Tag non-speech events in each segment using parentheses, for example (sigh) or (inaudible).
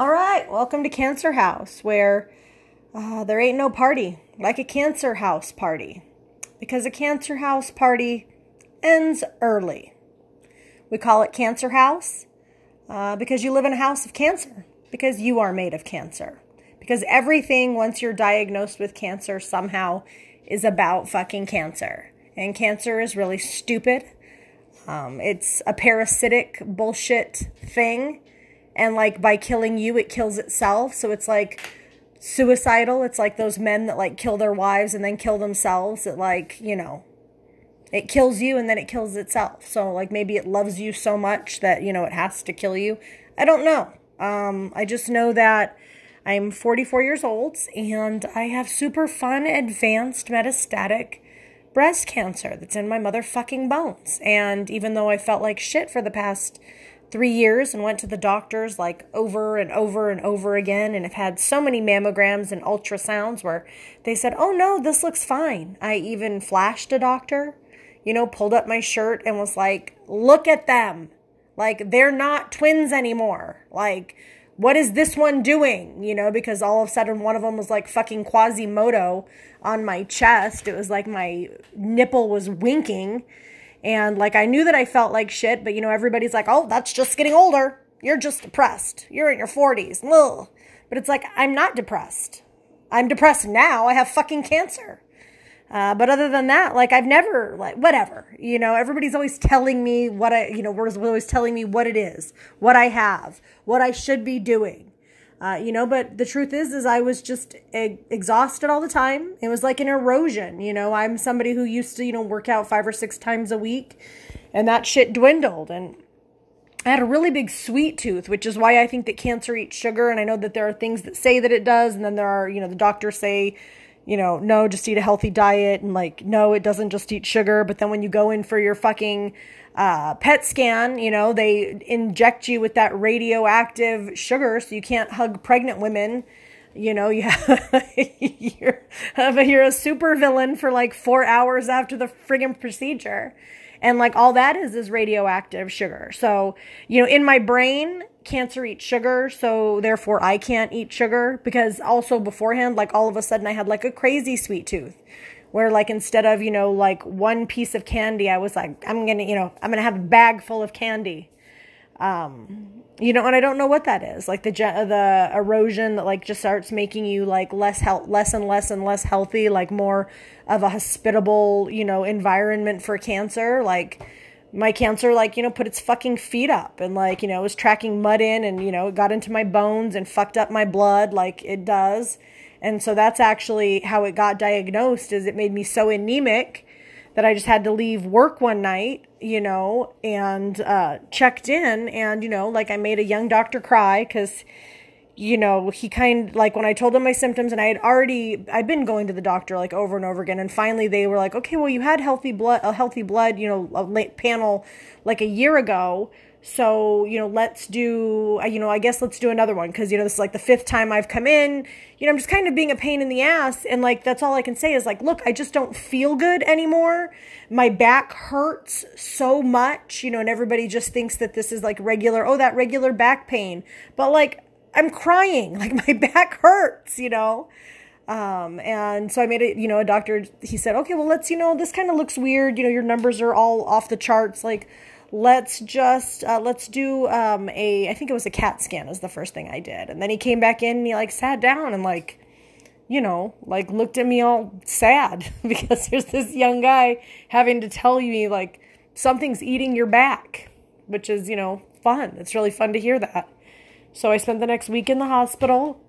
All right, welcome to Cancer House, where uh, there ain't no party like a Cancer House party. Because a Cancer House party ends early. We call it Cancer House uh, because you live in a house of cancer, because you are made of cancer. Because everything, once you're diagnosed with cancer, somehow is about fucking cancer. And cancer is really stupid. Um, it's a parasitic bullshit thing and like by killing you it kills itself. So it's like suicidal. It's like those men that like kill their wives and then kill themselves it like you know it kills you and then it kills itself. So like maybe it loves you so much that you know it has to kill you. I don't know. Um, i just know that i'm 44 years old and i have super fun advanced metastatic breast cancer that's in my motherfucking bones. And even though i felt like shit for the past three years and went to the doctors like over and over and over again and have had so many mammograms and ultrasounds where they said, oh no, this looks fine. I even flashed a doctor, you know, pulled up my shirt and was like, look at them. Like, they're not twins anymore. Like, what is this one doing? You know, because all of a sudden one of them was like fucking Quasimodo on my chest. It was like my nipple was winking and like I knew that I felt like shit, but you know, everybody's like, oh, that's just getting older. You're just depressed. You're in your 40s. Ugh. But it's like, I'm not depressed. I'm depressed now. I have fucking cancer. Uh, but other than that, like I've never like whatever, you know, everybody's always telling me what I, you know, we're always telling me what it is, what I have, what I should be doing. Uh, you know, but the truth is, is I was just exhausted all the time. It was like an erosion. You know, I'm somebody who used to, you know, work out five or six times a week, and that shit dwindled. And I had a really big sweet tooth, which is why I think that cancer eats sugar. And I know that there are things that say that it does, and then there are, you know, the doctors say, you know, no, just eat a healthy diet, and like, no, it doesn't just eat sugar. But then when you go in for your fucking uh, PET scan, you know, they inject you with that radioactive sugar so you can't hug pregnant women. You know, you (laughs) have, you're, you're a super villain for like four hours after the friggin' procedure. And like all that is is radioactive sugar. So, you know, in my brain, cancer eats sugar. So therefore I can't eat sugar because also beforehand, like all of a sudden I had like a crazy sweet tooth where like instead of you know like one piece of candy i was like i'm gonna you know i'm gonna have a bag full of candy um you know and i don't know what that is like the uh, the erosion that like just starts making you like less health less and less and less healthy like more of a hospitable you know environment for cancer. Like my cancer like you know put its fucking feet up and like you know it was tracking mud in and you know it got into my bones and fucked up my blood like it does. And so that's actually how it got diagnosed is it made me so anemic that I just had to leave work one night, you know, and uh, checked in and, you know, like I made a young doctor cry because, you know, he kind like when I told him my symptoms and I had already I'd been going to the doctor like over and over again and finally they were like, "Okay, well you had healthy blood a healthy blood, you know, a late panel like a year ago." So, you know, let's do, uh, you know, I guess let's do another one because, you know, this is like the fifth time I've come in. You know, I'm just kind of being a pain in the ass. And like, that's all I can say is like, look, I just don't feel good anymore. My back hurts so much, you know, and everybody just thinks that this is like regular, oh, that regular back pain. But like, I'm crying. (laughs) Like, my back hurts, you know? Um, and so I made it, you know, a doctor, he said, okay, well, let's, you know, this kind of looks weird. You know, your numbers are all off the charts. Like, let's just uh, let's do um, a i think it was a cat scan was the first thing i did. And then he came back in and he like sat down and like you know like looked at me all sad (laughs) because there's this young guy having to tell me like something's eating your back which is you know fun. It's really fun to hear that. So i spent the next week in the hospital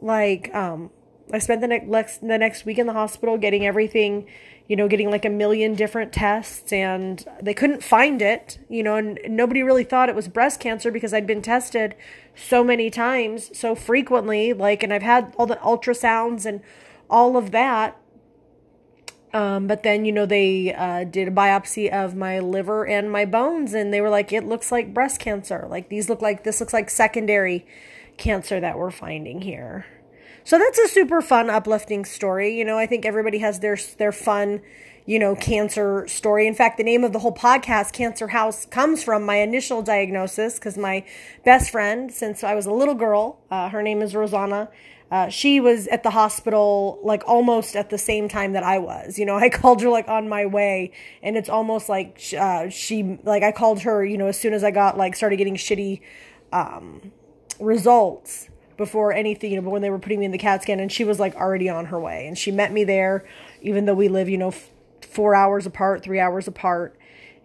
like um i spent the next the next week in the hospital getting everything you know, getting like a million different tests and they couldn't find it, you know, and nobody really thought it was breast cancer because I'd been tested so many times, so frequently, like, and I've had all the ultrasounds and all of that. Um, but then, you know, they uh, did a biopsy of my liver and my bones, and they were like, it looks like breast cancer. Like, these look like, this looks like secondary cancer that we're finding here. So that's a super fun, uplifting story. You know, I think everybody has their their fun, you know, cancer story. In fact, the name of the whole podcast, Cancer House, comes from my initial diagnosis because my best friend, since I was a little girl, uh, her name is Rosanna. Uh, she was at the hospital like almost at the same time that I was. You know, I (laughs) called her like on my way, and it's almost like uh, she like I called her. You know, as soon as I got like started getting shitty um, results before anything. You know, but when they were putting me in the CAT scan, and she was like already on her way, and she met me there, even though we live, you know, f- four hours apart, three hours apart,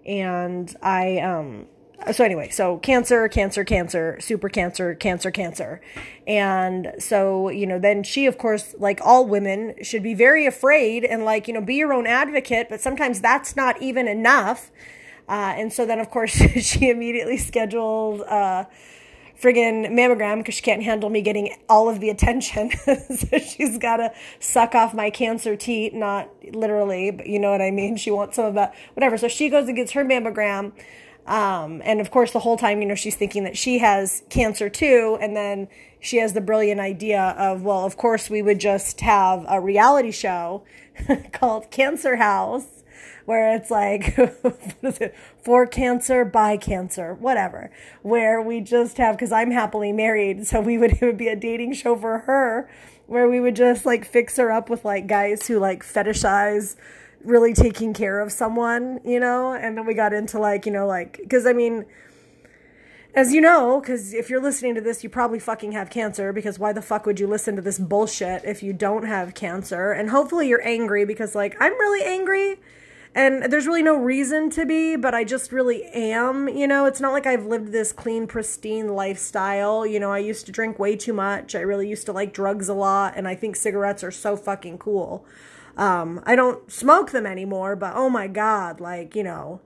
and I um so anyway, so cancer, cancer, cancer, super cancer, cancer, cancer. And so, you know, then she, of course, like all women, should be very afraid and like, you know, be your own advocate, but sometimes that's not even enough. Uh, and so then, of course, (laughs) she immediately scheduled uh, friggin' mammogram because she can't handle me getting all of the attention. (laughs) so she's got to suck off my cancer teat, not literally, but you know what I mean? She wants some of that, whatever. So she goes and gets her mammogram. Um, and of course, the whole time, you know, she's thinking that she has cancer too. And then she has the brilliant idea of, well, of course, we would just have a reality show (laughs) called Cancer House, where it's like, (laughs) it? For cancer, by cancer, whatever. Where we just have, because I'm happily married, so we would, (laughs) it would be a dating show for her, where we would just like fix her up with like guys who like fetishize really taking care of someone, you know? And then we got into like, you know, like, because I mean, as you know, because if you're listening to this, you probably fucking have cancer, because why the fuck would you listen to this bullshit if you don't have cancer? And hopefully you're angry because, like, I'm really angry. And there's really no reason to be, but I just really am. You know, it's not like I've lived this clean, pristine lifestyle. You know, I used to drink way too much. I really used to like drugs a lot. And I think cigarettes are so fucking cool. Um, I don't smoke them anymore, but oh my God, like, you know,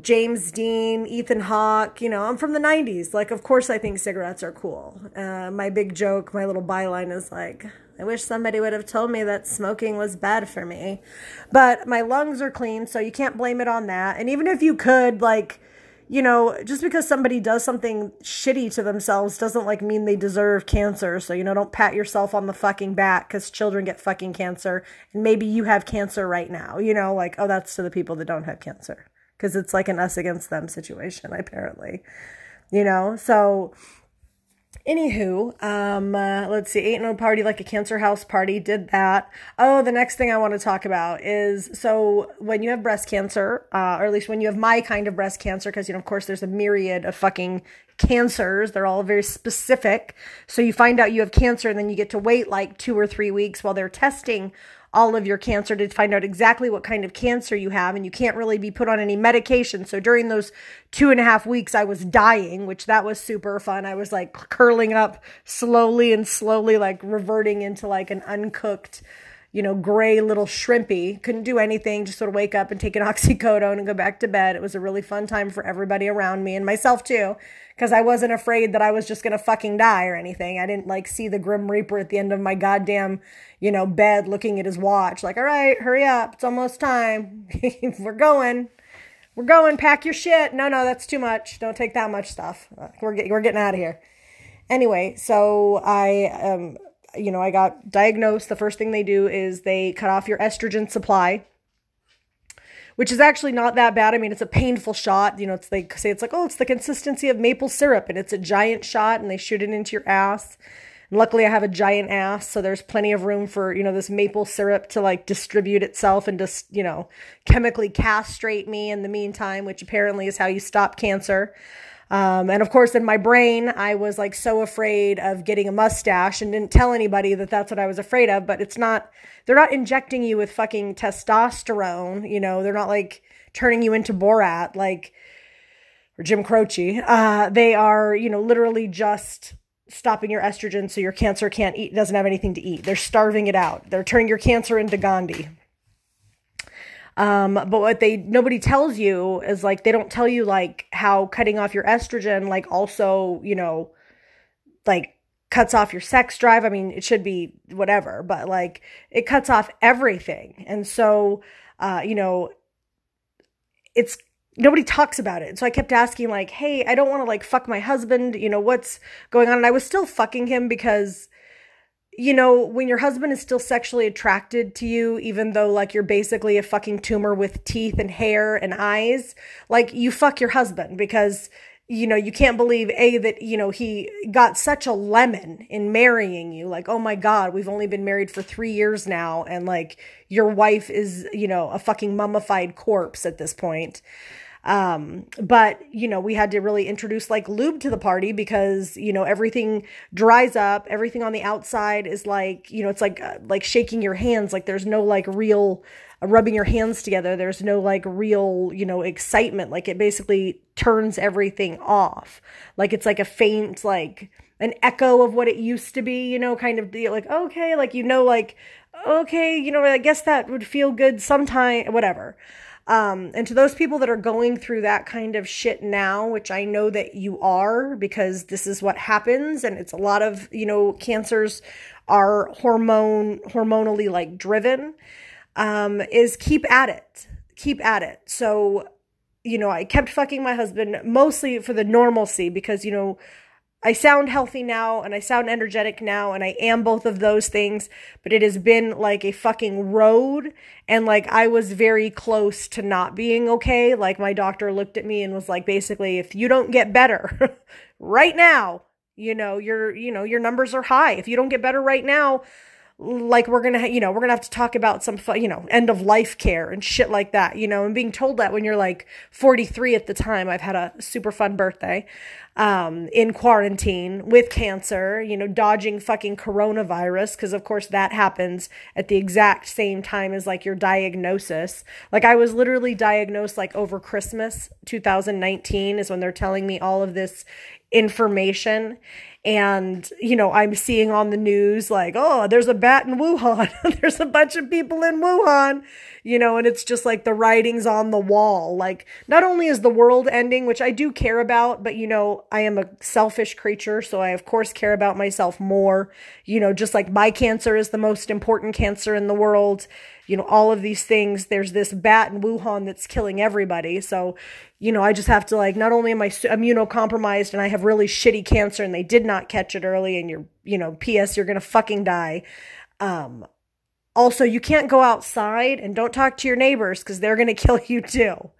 James Dean, Ethan Hawke, you know, I'm from the 90s. Like, of course, I think cigarettes are cool. Uh, my big joke, my little byline is like, I wish somebody would have told me that smoking was bad for me. But my lungs are clean, so you can't blame it on that. And even if you could, like, you know, just because somebody does something shitty to themselves doesn't like mean they deserve cancer. So, you know, don't pat yourself on the fucking back because children get fucking cancer. And maybe you have cancer right now, you know, like, oh, that's to the people that don't have cancer because it's like an us against them situation, apparently, you know? So, Anywho, um, uh, let's see. Ain't no party like a cancer house party. Did that. Oh, the next thing I want to talk about is so when you have breast cancer, uh, or at least when you have my kind of breast cancer, because you know, of course, there's a myriad of fucking cancers. They're all very specific. So you find out you have cancer, and then you get to wait like two or three weeks while they're testing all of your cancer to find out exactly what kind of cancer you have and you can't really be put on any medication. So during those two and a half weeks i was dying which that was super fun. I was like curling up slowly and slowly like reverting into like an uncooked you know, gray little shrimpy. Couldn't do anything, just sort of wake up and take an (laughs) oxycodone and go back to bed. It was a really fun time for everybody around me and myself too, because I wasn't afraid that I was just going to fucking die or anything. I didn't like see the Grim Reaper at the end of my goddamn, you know, bed looking at his watch, like, all right, hurry up. It's almost time. (laughs) We're going. We're going. Pack your shit. No, no, that's too much. Don't take that much stuff. We're, get, we're getting out of here. Anyway, so I, um, you know, I got diagnosed. The first thing they do is they cut off your estrogen supply, which is actually not that bad. I mean, it's a painful shot. You know, it's they say it's like, oh, it's the consistency of maple syrup, and it's a giant shot, and they shoot it into your ass. And luckily, I have a giant ass, so there's plenty of room for you know this maple syrup to like distribute itself and just you know chemically castrate me in the meantime, which apparently is how you stop cancer. Um, and of course, in my brain, I was like so afraid of getting a mustache and didn't tell anybody that that's what I was afraid of. But it's not, they're not injecting you with fucking testosterone. You know, they're not like turning you into Borat, like, or Jim Croce. Uh, they are, you know, literally just stopping your estrogen so your cancer can't eat, doesn't have anything to eat. They're starving it out. They're turning your cancer into Gandhi. Um, but what they nobody tells you is like they don't tell you like how cutting off your estrogen like also, you know, like cuts off your sex drive. I mean, it should be whatever, but like it cuts off everything. And so uh, you know, it's nobody talks about it. So I kept asking like, "Hey, I don't want to like fuck my husband, you know, what's going on?" And I was still fucking him because you know, when your husband is still sexually attracted to you, even though like you're basically a fucking tumor with teeth and hair and eyes, like you fuck your husband because you know, you can't believe A, that, you know, he got such a lemon in marrying you. Like, oh my God, we've only been married for three years now. And like, your wife is, you know, a fucking mummified corpse at this point. Um, but you know, we had to really introduce like lube to the party because, you know, everything dries up. Everything on the outside is like, you know, it's like, uh, like shaking your hands. Like there's no like real, rubbing your hands together. There's no like real, you know, excitement. Like it basically turns everything off. Like it's like a faint, like an echo of what it used to be, you know, kind of like, okay, like, you know, like, okay, you know, I guess that would feel good sometime, whatever. Um, and to those people that are going through that kind of shit now, which I know that you are because this is what happens and it's a lot of, you know, cancers are hormone hormonally like driven um, is keep at it. Keep at it. So, you know, I kept fucking my husband mostly for the normalcy because, you know, I sound healthy now and I sound energetic now and I am both of those things, but it has been like a fucking road and like I was very close to not being okay. Like my doctor looked at me and was like basically if you don't get better (laughs) right now, you know, your you know, your numbers are high. If you don't get better right now, like we're gonna you know we're gonna have to talk about some you know end of life care and shit like that you know and being told that when you're like 43 at the time i've had a super fun birthday um in quarantine with cancer you know dodging fucking coronavirus because of course that happens at the exact same time as like your diagnosis. Like i was literally diagnosed like over christmas 2019 is when they're telling me all of this information. And you know i'm seeing on the news like oh there's a bat in wuhan. (laughs) There's a bunch of people in wuhan you know and it's just like the writings on the wall like not only is the world ending which i do care about but you know i am a selfish creature so i of course care about myself more you know just like my cancer is the most important cancer in the world you know, all of these things. There's this bat in Wuhan that's killing everybody. So, you know, I just have to like, not only am I immunocompromised and I have really shitty cancer and they did not catch it early and you're, you know, PS, you're going to fucking die. Um, also, you can't go outside and don't talk to your neighbors because they're going (laughs) to kill you too.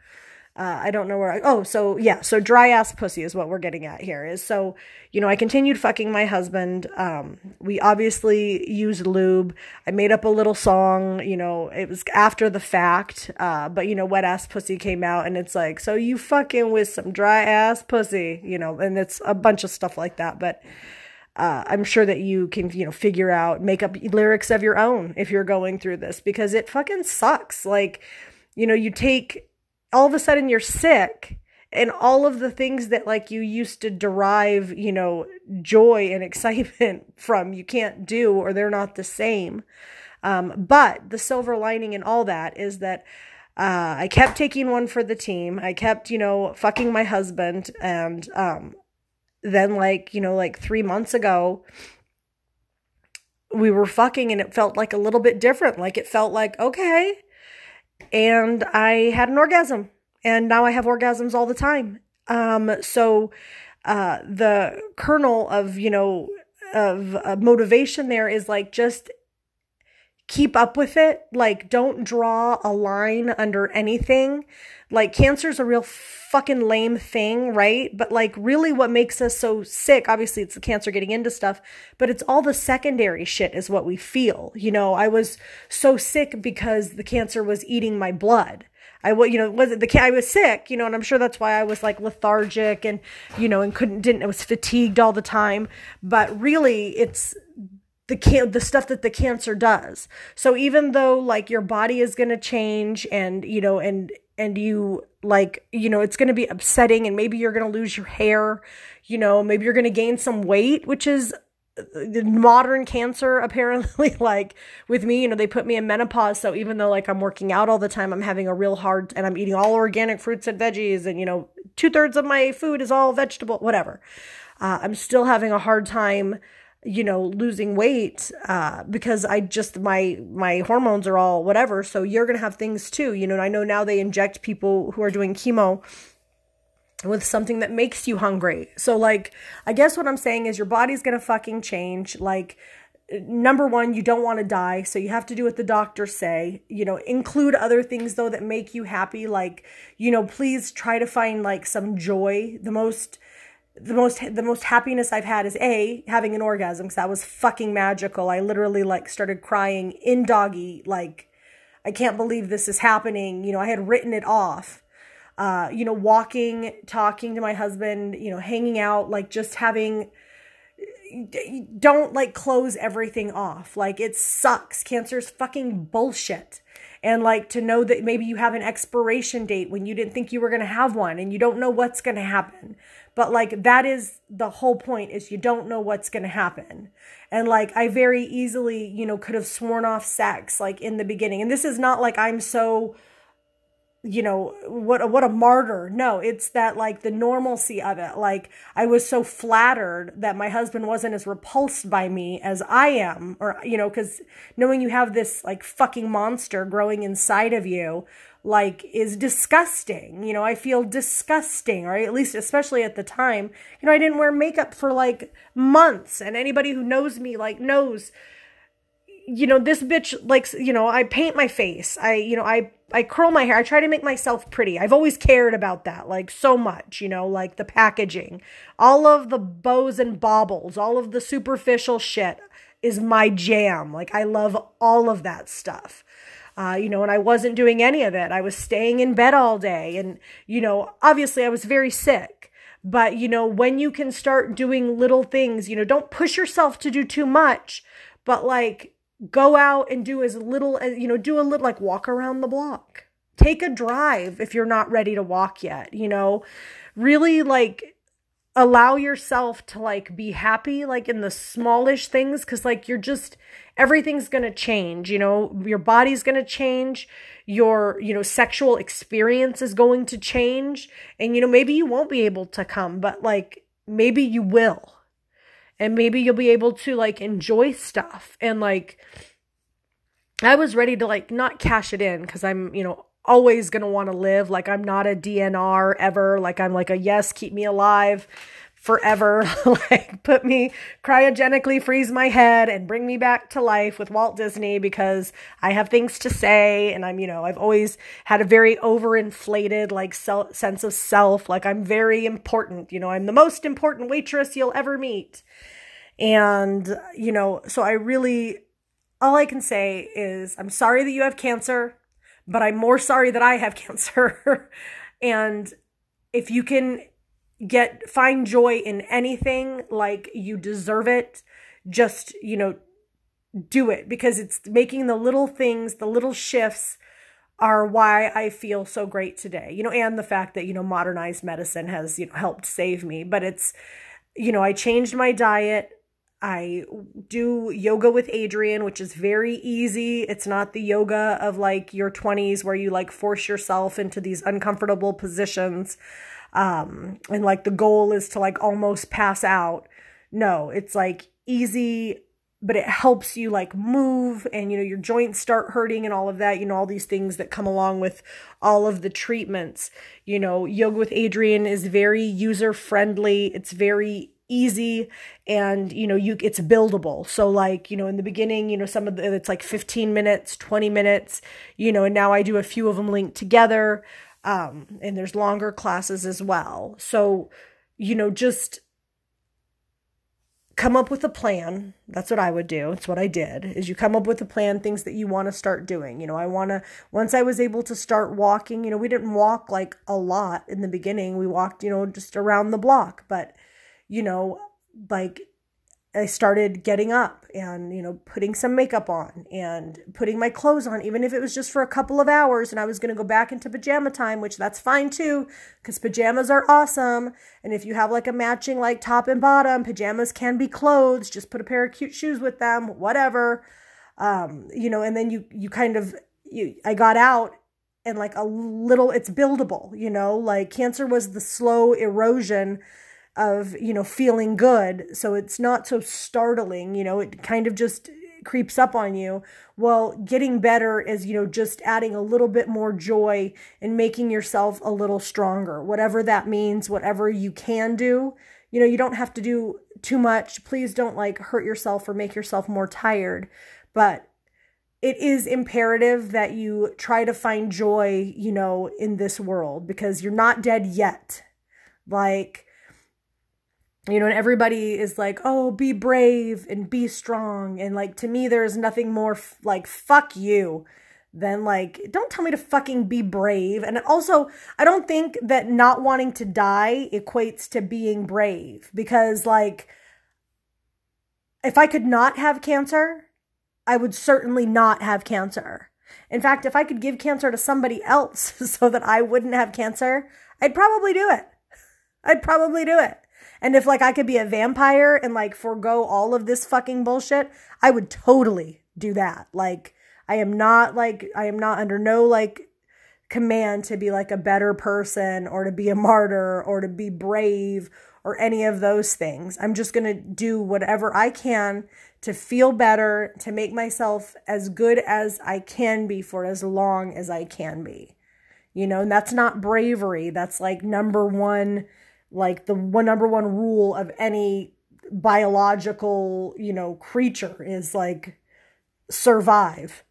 Uh, I don't know where I, oh, so yeah, so dry ass pussy is what we're getting at here is so, you know, I continued fucking my husband. Um, we obviously used lube. I made up a little song, you know, it was after the fact, uh, but you know, wet ass pussy came out and it's like, so you fucking with some dry ass pussy, you know, and it's a bunch of stuff like that, but, uh, I'm sure that you can, you know, figure out, make up lyrics of your own if you're going through this because it fucking sucks. Like, you know, you take all of a sudden you're sick and all of the things that like you used to derive, you know, joy and (laughs) excitement from you can't do or they're not the same. Um, but the silver lining in all that is that uh, I kept taking one for the team. I kept, you know, fucking my husband. And um, then, like, you know, like three months ago, we were fucking and it felt like a little bit different. Like, it felt like, okay, and I had an orgasm and now I have orgasms all the time. Um, so, uh, the kernel of, you know, of uh, motivation there is like just keep up with it. Like, don't draw a line under anything. Like, cancer's a real fucking lame thing, right? But like, really, what makes us so sick, obviously, it's the cancer getting into stuff, but it's all the secondary shit is what we feel. You know, I was so sick because the cancer was eating my blood. I you know, was the I was sick, you know, and I'm sure that's why I was like lethargic and, you know, and couldn't, didn't, I was fatigued all the time. But really, it's the can the stuff that the cancer does. So even though like your body is going to change and you know and and you like you know it's going to be upsetting and maybe you're going to lose your hair, you know, maybe you're going to gain some weight, which is the modern cancer apparently (laughs) like with me you know they put me in menopause so even though like i'm working out all the time i'm having a real hard and i'm eating all organic fruits and veggies and you know two-thirds of my food is all vegetable whatever uh, i'm still having a hard time you know losing weight uh because i just my my hormones are all whatever so you're gonna have things too you know i know now they inject people who are doing chemo with something that makes you hungry so like i guess what i'm saying is your body's gonna fucking change like number one, you don't want to die, so you have to do what the doctors say. You know, include other things though that make you happy. Like, you know, please try to find like some joy. The most, the most, the most happiness I've had is a having an orgasm because that was fucking magical. I literally like started crying in doggy, like, I can't believe this is happening. You know, I had written it off. Uh, you know, walking, talking to my husband, you know, hanging out, like just having don't like close everything off. Like it sucks. Cancer's fucking bullshit. And like to know that maybe you have an expiration date when you didn't think you were going to have one and you don't know what's going to happen. But like that is the whole point is you don't know what's going to happen. And like I very easily, you know, could have sworn off sex like in the beginning. And this is not like I'm so you know what a, what a martyr. No it's that like the normalcy of it. Like i was so flattered that my husband wasn't as repulsed by me as i am or you know cuz knowing you have this like fucking monster growing inside of you like is disgusting. You know i feel disgusting or at least especially at the time. You know i didn't wear makeup for like months and anybody who knows me like knows you know this bitch likes you know i paint my face i you know i I curl my hair. I try to make myself pretty. I've always cared about that, like so much, you know, like the packaging, all of the bows and baubles, all of the superficial shit is my jam. Like I love all of that stuff. Uh, you know, and I wasn't doing any of it. I was staying in bed all day. And, you know, obviously I was very sick. But, you know, when you can start doing little things, you know, don't push yourself to do too much, but like go out and do as little as, you know, do a little like walk around the block. Take a drive if you're not ready to walk yet, you know, really like allow yourself to like be happy like in the smallish things cuz like you're just everything's going to change, you know, your body's going to change, your, you know, sexual experience is going to change. And you know maybe you won't be able to come, but like maybe you will and maybe you'll be able to like enjoy stuff. And like I was ready to like not cash it in cuz I'm, you know, always going to want to live. Like I'm not a DNR ever, like I'm like a yes, keep me alive forever. (laughs) like put me cryogenically freeze my head and bring me back to life with Walt Disney because I have things to say and I'm, you know, I've always had a very overinflated like self, sense of self, like I'm very important, you know, I'm the most important waitress you'll ever meet. And, you know, so I really all I can say is I'm sorry that you have cancer, but I'm more sorry that I have (laughs) cancer. and if you can get find joy in anything like you deserve it just you know do it because it's making the little things the little shifts are why I feel so great today. You know and the fact that you know modernized medicine has you know helped save me but it's you know I changed my diet. I do yoga with Adriene, which is very easy. It's not the yoga of like your 20s where you like force yourself into these uncomfortable positions um and like the goal is to like almost pass out. No it's like easy but it helps you like move and you know your joints start hurting and all of that you know all these things that come along with all of the treatments. You know yoga with Adriene is very user friendly it's very easy and you know you it's buildable. So like you know in the beginning you know some of the it's like 15 minutes 20 minutes you know and now I do a few of them linked together um, and there's longer classes as well. So, you know, just come up with a plan. That's what I would do. It's what I did. Is you come up with a plan, things that you want to start doing. You know, I want to once I was able to start walking, you know, we didn't walk like a lot in the beginning. We walked, you know, just around the block, but you know, like I started getting up and, you know, putting some makeup on and putting my clothes on, even if it was just for a couple of hours. And I was going to go back into pajama time, which that's fine too, because pajamas are awesome. And if you have like a matching like top and bottom, pajamas can be clothes. Just put a pair of cute shoes with them, whatever. Um, you know, and then you, you kind of, you, I got out and like a little, it's buildable, you know, like cancer was the slow erosion of, you know, feeling good. So it's not so startling, you know, it kind of just creeps up on you. Well, getting better is, you know, just adding a little bit more joy and making yourself a little stronger, whatever that means, whatever you can do. You know, you don't have to do too much. Please don't like hurt yourself or make yourself more tired. But it is imperative that you try to find joy, you know, in this world because you're not dead yet. Like, you know, and everybody is like, oh, be brave and be strong. And like, to me, there's nothing more f- like, fuck you than like, don't tell me to fucking be brave. And also, I don't think that not wanting to die equates to being brave because, like, if I could not have cancer, I would certainly not have cancer. In fact, if I could give cancer to somebody else (laughs) so that I wouldn't have cancer, I'd probably do it. I'd probably do it. And if like I could be a vampire and like forego all of this fucking bullshit, I would totally do that. Like I am not like I am not under no like command to be like a better person or to be a martyr or to be brave or any of those things. I'm just going to do whatever I can to feel better, to make myself as good as I can be for as long as I can be. You know, and that's not bravery. That's like number one, like the one number one rule of any biological, you know, creature is like survive.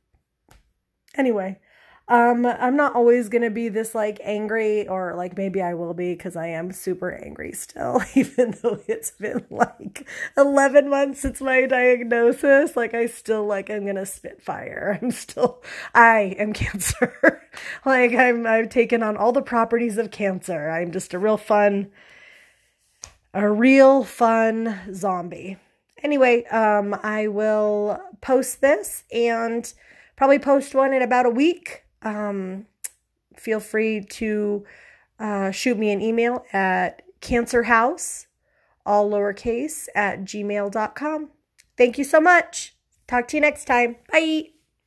Anyway, um, I'm not always gonna be this like angry, or like maybe I will be because I am super angry still, (laughs) even though it's been like 11 months since my diagnosis. Like, I still like I'm gonna spit fire. (laughs) I'm still, I am cancer. (laughs) like, I'm I've taken on all the properties of cancer. I'm just a real fun, a real fun zombie. Anyway, um, I will post this and probably post one in about a week um, feel free to uh, shoot me an email at cancerhouse, all lowercase, at gmail.com. Thank you so much. Talk to you next time. Bye.